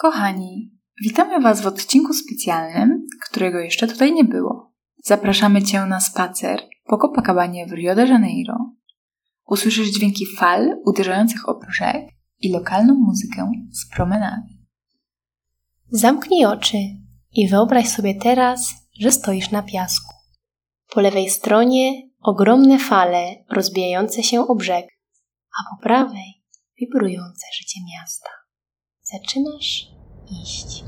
Kochani, witamy Was w odcinku specjalnym, którego jeszcze tutaj nie było. Zapraszamy Cię na spacer po Copacabanie w Rio de Janeiro. Usłyszysz dźwięki fal uderzających o brzeg i lokalną muzykę z promenady. Zamknij oczy i wyobraź sobie teraz, że stoisz na piasku. Po lewej stronie ogromne fale rozbijające się o brzeg, a po prawej wibrujące życie miasta. Zaczynasz iść.